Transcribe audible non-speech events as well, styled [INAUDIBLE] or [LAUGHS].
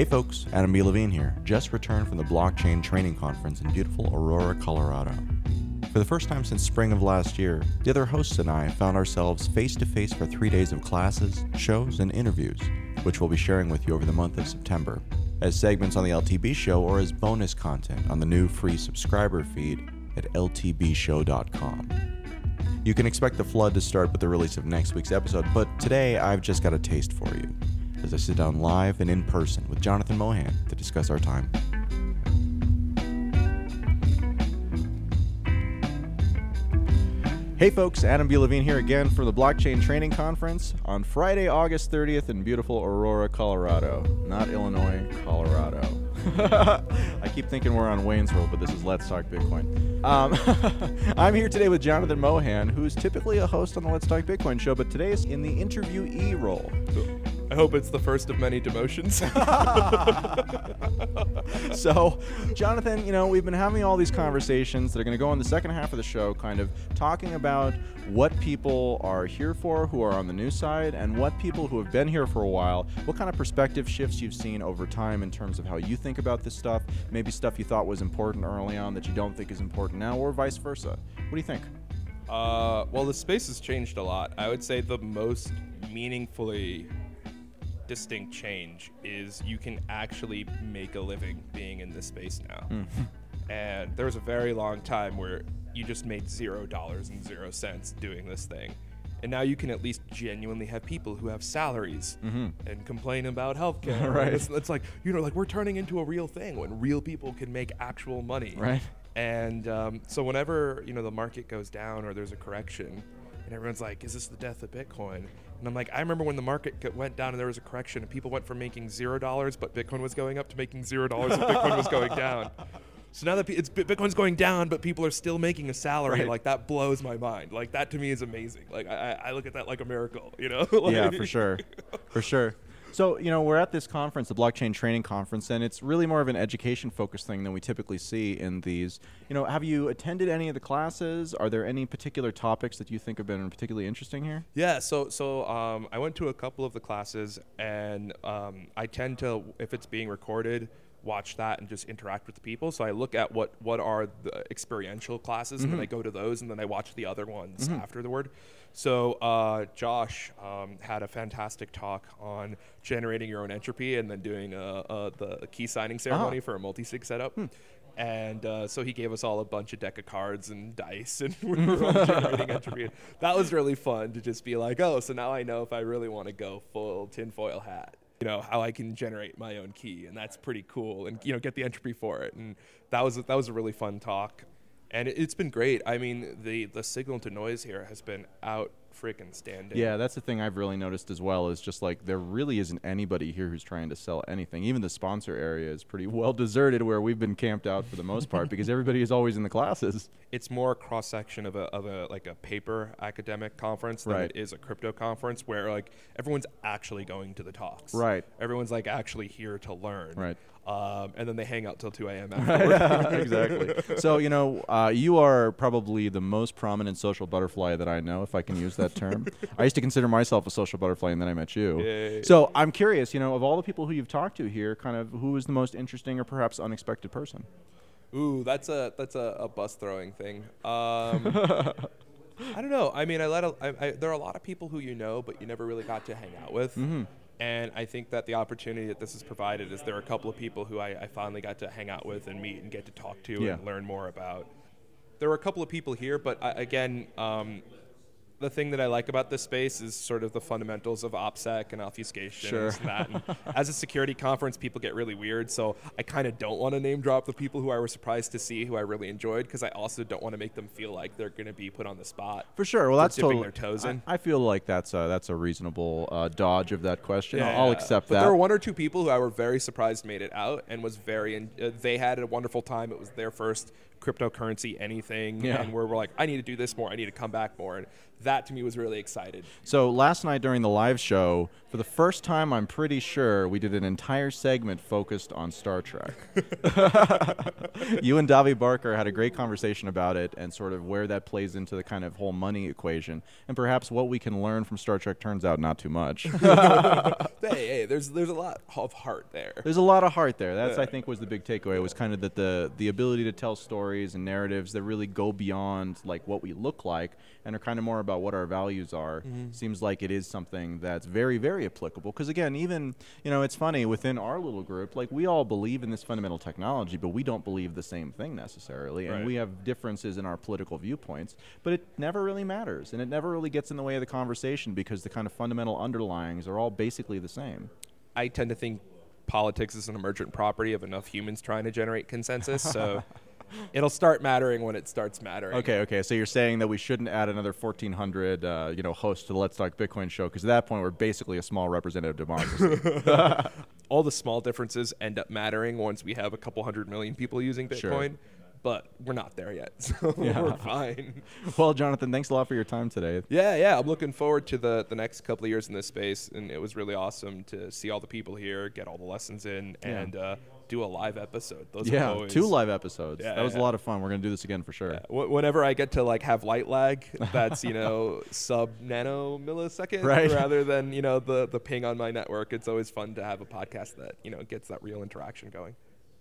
Hey folks, Adam B. Levine here. Just returned from the Blockchain Training Conference in beautiful Aurora, Colorado. For the first time since spring of last year, the other hosts and I found ourselves face to face for three days of classes, shows, and interviews, which we'll be sharing with you over the month of September, as segments on the LTB show or as bonus content on the new free subscriber feed at ltbshow.com. You can expect the flood to start with the release of next week's episode, but today I've just got a taste for you as I sit down live and in person with Jonathan Mohan to discuss our time. Hey folks, Adam B. Levine here again for the Blockchain Training Conference on Friday, August 30th in beautiful Aurora, Colorado. Not Illinois, Colorado. [LAUGHS] I keep thinking we're on Wayne's World, but this is Let's Talk Bitcoin. Um, [LAUGHS] I'm here today with Jonathan Mohan, who's typically a host on the Let's Talk Bitcoin show, but today is in the interviewee role. I hope it's the first of many demotions. [LAUGHS] so, Jonathan, you know, we've been having all these conversations that are going to go in the second half of the show, kind of talking about what people are here for who are on the new side and what people who have been here for a while, what kind of perspective shifts you've seen over time in terms of how you think about this stuff, maybe stuff you thought was important early on that you don't think is important now, or vice versa. What do you think? Uh, well, the space has changed a lot. I would say the most meaningfully distinct change is you can actually make a living being in this space now. Hmm. And there was a very long time where you just made zero dollars and zero cents doing this thing. And now you can at least genuinely have people who have salaries and complain about healthcare. Mm-hmm. [LAUGHS] Right. It's, it's like, you know, like we're turning into a real thing when real people can make actual money. Right. And um, so whenever you know the market goes down or there's a correction, and everyone's like, "Is this the death of Bitcoin?" And I'm like, I remember when the market went down and there was a correction, and people went from making zero dollars, but Bitcoin was going up, to making zero dollars, and Bitcoin was going down. [LAUGHS] So now that pe- it's Bitcoin's going down, but people are still making a salary, Right. like that blows my mind. Like that to me is amazing. Like I, I I look at that like a miracle, you know? [LAUGHS] yeah, for sure, for sure. So you know, we're at this conference, the blockchain training conference, and it's really more of an education-focused thing than we typically see in these. You know, have you attended any of the classes? Are there any particular topics that you think have been particularly interesting here? Yeah, so so um, I went to a couple of the classes, and um, I tend to, if it's being recorded, watch that and just interact with the people. So I look at what what are the experiential classes, and then I go to those, and then I watch the other ones afterward. So uh, Josh um, had a fantastic talk on generating your own entropy and then doing uh, uh, the key signing ceremony for a multi-sig setup. And uh, so he gave us all a bunch of deck of cards and dice, and [LAUGHS] we [LAUGHS] were all generating entropy. That was really fun to just be like, oh, so now I know if I really want to go full tinfoil hat, you know, how I can generate my own key, and that's pretty cool, and you know, get the entropy for it. And that was that was a really fun talk, and it, it's been great. I mean, the the signal to noise here has been out freaking standing. Yeah, that's the thing I've really noticed as well. Is just like there really isn't anybody here who's trying to sell anything. Even the sponsor area is pretty [LAUGHS] well deserted, where we've been camped out for the most part because everybody is always in the classes. [LAUGHS] it's more cross section of a of a like a paper academic conference than Right. it is a crypto conference where like everyone's actually going to the talks. Right. Everyone's like actually here to learn. Right. Um, and then they hang out till 2 a.m. [LAUGHS] afterwards. exactly. So you know, uh, you are probably the most prominent social butterfly that I know, if I can use that term. [LAUGHS] I used to consider myself a social butterfly, and then I met you. Yay. So I'm curious, you know, of all the people who you've talked to here, kind of who is the most interesting or perhaps unexpected person? Ooh, that's a that's a, a bus throwing thing. Um, [LAUGHS] I don't know. I mean, I let a, I, I, there are a lot of people who you know, but you never really got to hang out with. Mm-hmm. And I think that the opportunity that this has provided is there are a couple of people who I, I finally got to hang out with and meet and get to talk to Yeah. and learn more about. There were a couple of people here, but I, again, um, the thing that I like about this space is sort of the fundamentals of OPSEC and obfuscation Sure. and that. And [LAUGHS] as a security conference, people get really weird, so I kind of don't want to name drop the people who I was surprised to see, who I really enjoyed, because I also don't want to make them feel like they're going to be put on the spot. For sure. Well, that's dipping totally. their toes I- in. I, feel like that's a, that's a reasonable uh, dodge of that question. I'll- I'll Yeah. accept but that. There were one or two people who I were very surprised made it out and was very. In, uh, they had a wonderful time. It was their first cryptocurrency anything, Yeah. and we're, we're like, I need to do this more. I need to come back more, and that to me was really excited. So last night during the live show, For the first time, I'm pretty sure we did an entire segment focused on Star Trek. [LAUGHS] you and Davi Barker had a great conversation about it and sort of where that plays into the kind of whole money equation, and perhaps what we can learn from Star Trek turns out not too much. [LAUGHS] [LAUGHS] hey, hey, there's there's a lot of heart there. There's a lot of heart there. That's I think was the big takeaway was kind of that the the ability to tell stories and narratives that really go beyond like what we look like and are kind of more about what our values are. Mm-hmm. Seems like it is something that's very very applicable because again, even you know, it's funny within our little group, like we all believe in this fundamental technology, but we don't believe the same thing necessarily, and Right. we have differences in our political viewpoints. But it never really matters, and it never really gets in the way of the conversation because the kind of fundamental underlyings are all basically the same. I tend to think politics is an emergent property of enough humans trying to generate consensus. So [LAUGHS] it'll start mattering when it starts mattering. Okay, okay. So you're saying that we shouldn't add another 1,400, uh, you know, hosts to the Let's Talk Bitcoin show because at that point we're basically a small representative democracy. [LAUGHS] [LAUGHS] All the small differences end up mattering once we have a couple hundred million people using Sure. But we're not there yet, [LAUGHS] so we're fine. [LAUGHS] well, Jonathan, thanks a lot for your time today. Yeah, yeah. I'm looking forward to the the next couple of years in this space, and it was really awesome to see all the people here, get all the lessons in, Yeah. and uh, do a live episode. Those are Yeah, always, two live episodes. Yeah, that was yeah. a lot of fun. We're gonna do this again for sure. Wh- Whenever I get to like have light lag, [LAUGHS] that's you know sub nano millisecond, Right. rather than you know the the ping on my network. It's always fun to have a podcast that you know gets that real interaction going.